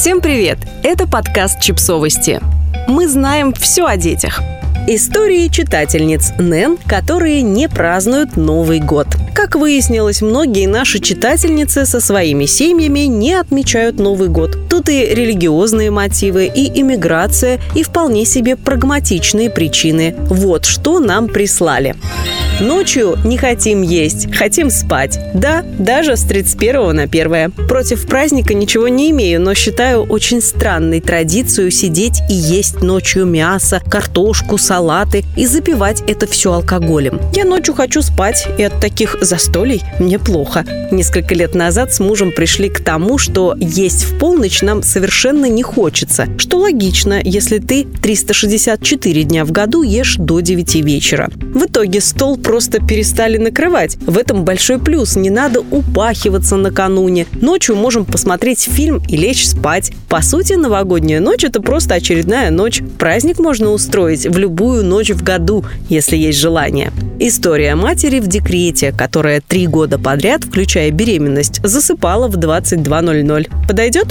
Всем привет! Это подкаст «Чипсовости». Мы знаем все о детях. Истории читательниц Нэн, которые не празднуют Новый год. Как выяснилось, многие наши читательницы со своими семьями не отмечают Новый год. Тут и религиозные мотивы, и иммиграция, и вполне себе прагматичные причины. Вот что нам прислали. Ночью не хотим есть, хотим спать. Да, даже с 31 на 1. Против праздника ничего не имею, но считаю очень странной традицию сидеть и есть ночью мясо, картошку, салаты и запивать это все алкоголем. Я ночью хочу спать, и от таких застолий мне плохо. Несколько лет назад с мужем пришли к тому, что есть в полночь нам совершенно не хочется, что логично, если ты 364 дня в году ешь до 9 вечера. В итоге стол просто перестали накрывать. В этом большой плюс. Не надо упахиваться накануне. Ночью можем посмотреть фильм и лечь спать. По сути, новогодняя ночь – это просто очередная ночь. Праздник можно устроить в любую ночь в году, если есть желание. История матери в декрете, которая три года подряд, включая беременность, засыпала в 22.00. Подойдет?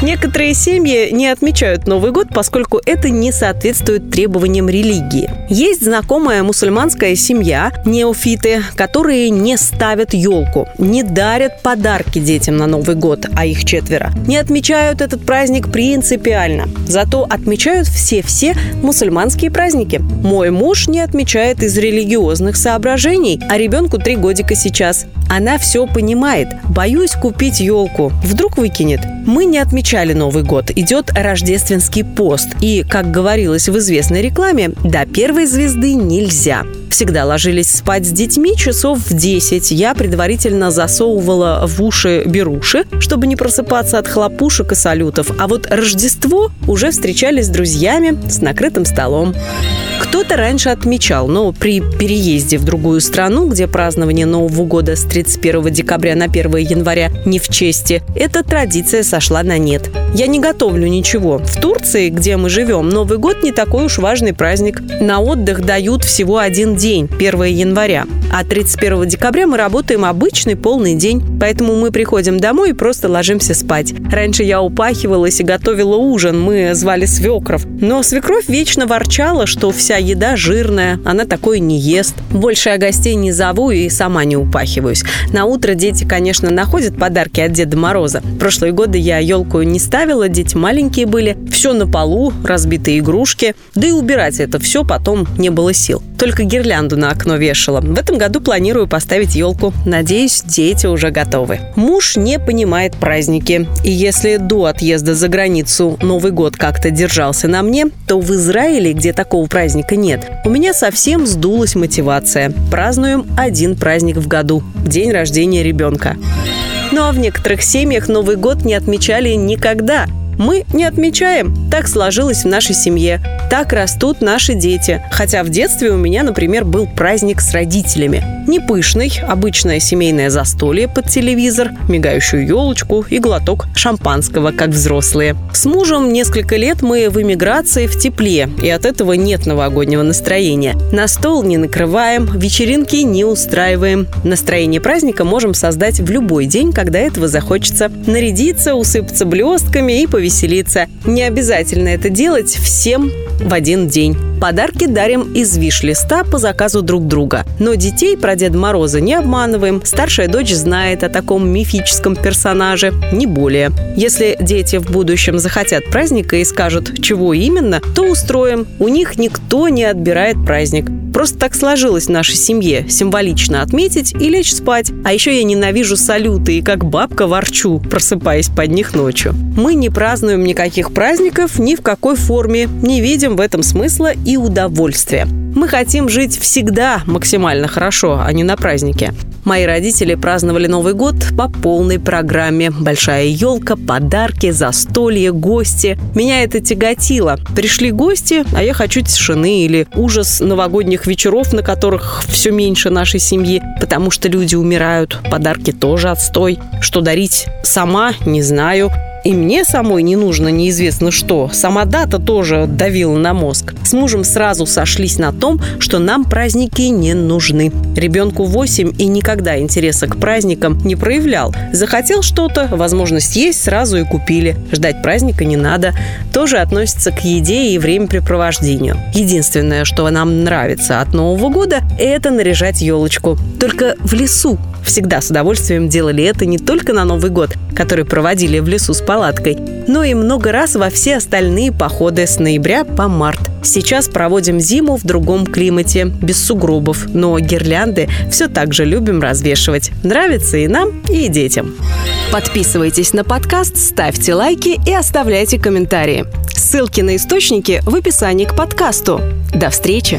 Некоторые семьи не отмечают Новый год, поскольку это не соответствует требованиям религии. Есть знакомая мусульманская семья, неофиты, которые не ставят елку, не дарят подарки детям на Новый год, а их четверо. Не отмечают этот праздник принципиально. Зато отмечают все-все мусульманские праздники. Мой муж не отмечает из религиозных соображений, а ребенку три годика сейчас. Она все понимает. Боюсь купить елку. Вдруг выкинет. Мы не отмечали Новый год. Идет рождественский пост. И, как говорилось в известной рекламе, до первой звезды нельзя. Всегда ложились спать с детьми часов в 10. Я предварительно засовывала в уши беруши, чтобы не просыпаться от хлопушек и салютов. А вот Рождество уже встречались с друзьями с накрытым столом. Кто-то раньше отмечал, но при переезде в другую страну, где празднование Нового года с 31 декабря на 1 января не в чести, эта традиция сошла на нет. Я не готовлю ничего. В Турции, где мы живем, Новый год не такой уж важный праздник. На отдых дают всего один день, 1 января. А 31 декабря мы работаем обычный полный день. Поэтому мы приходим домой и просто ложимся спать. Раньше я упахивалась и готовила ужин. Мы звали свекров. Но свекровь вечно ворчала, что вся еда жирная, она такое не ест. Больше я гостей не зову и сама не упахиваюсь. На утро дети, конечно, находят подарки от Деда Мороза. Прошлые годы я елку не ставила, дети маленькие были. Все на полу, разбитые игрушки. Да и убирать это все потом не было сил. Только гирлянду на окно вешала. В этом году планирую поставить елку. Надеюсь, дети уже готовы. Муж не понимает праздники. И если до отъезда за границу Новый год как-то держался на мне, то в Израиле, где такого праздника нет, у меня совсем сдулась мотивация. Празднуем один праздник в году – день рождения ребенка. Ну а в некоторых семьях Новый год не отмечали никогда – мы не отмечаем. Так сложилось в нашей семье. Так растут наши дети. Хотя в детстве у меня, например, был праздник с родителями. Не пышный, обычное семейное застолье под телевизор, мигающую елочку и глоток шампанского, как взрослые. С мужем несколько лет мы в эмиграции в тепле, и от этого нет новогоднего настроения. На стол не накрываем, вечеринки не устраиваем. Настроение праздника можем создать в любой день, когда этого захочется. Нарядиться, усыпаться блестками и повеселиться. Не обязательно это делать всем в один день. Подарки дарим из виш-листа по заказу друг друга. Но детей про Деда Мороза не обманываем. Старшая дочь знает о таком мифическом персонаже, не более. Если дети в будущем захотят праздника и скажут, чего именно, то устроим. У них никто не отбирает праздник. Просто так сложилось в нашей семье. Символично отметить и лечь спать. А еще я ненавижу салюты и как бабка ворчу, просыпаясь под них ночью. Мы не празднуем никаких праздников ни в какой форме, не видим в этом смысла и удовольствия. Мы хотим жить всегда максимально хорошо, а не на празднике. Мои родители праздновали Новый год по полной программе. Большая елка, подарки, застолье, гости. Меня это тяготило. Пришли гости, а я хочу тишины или ужас новогодних вечеров, на которых все меньше нашей семьи, потому что люди умирают. Подарки тоже отстой. Что дарить сама, не знаю. И мне самой не нужно неизвестно что. Сама дата тоже давила на мозг. С мужем сразу сошлись на том, что нам праздники не нужны. Ребенку 8 и никогда интереса к праздникам не проявлял. Захотел что-то, возможность есть, сразу и купили. Ждать праздника не надо. Тоже относится к еде и времяпрепровождению. Единственное, что нам нравится от Нового года, это наряжать елочку. Только в лесу. Всегда с удовольствием делали это не только на Новый год, который проводили в лесу с палаткой, но и много раз во все остальные походы с ноября по март. Сейчас проводим зиму в другом климате, без сугробов, но гирлянды все так же любим развешивать. Нравится и нам, и детям. Подписывайтесь на подкаст, ставьте лайки и оставляйте комментарии. Ссылки на источники в описании к подкасту. До встречи!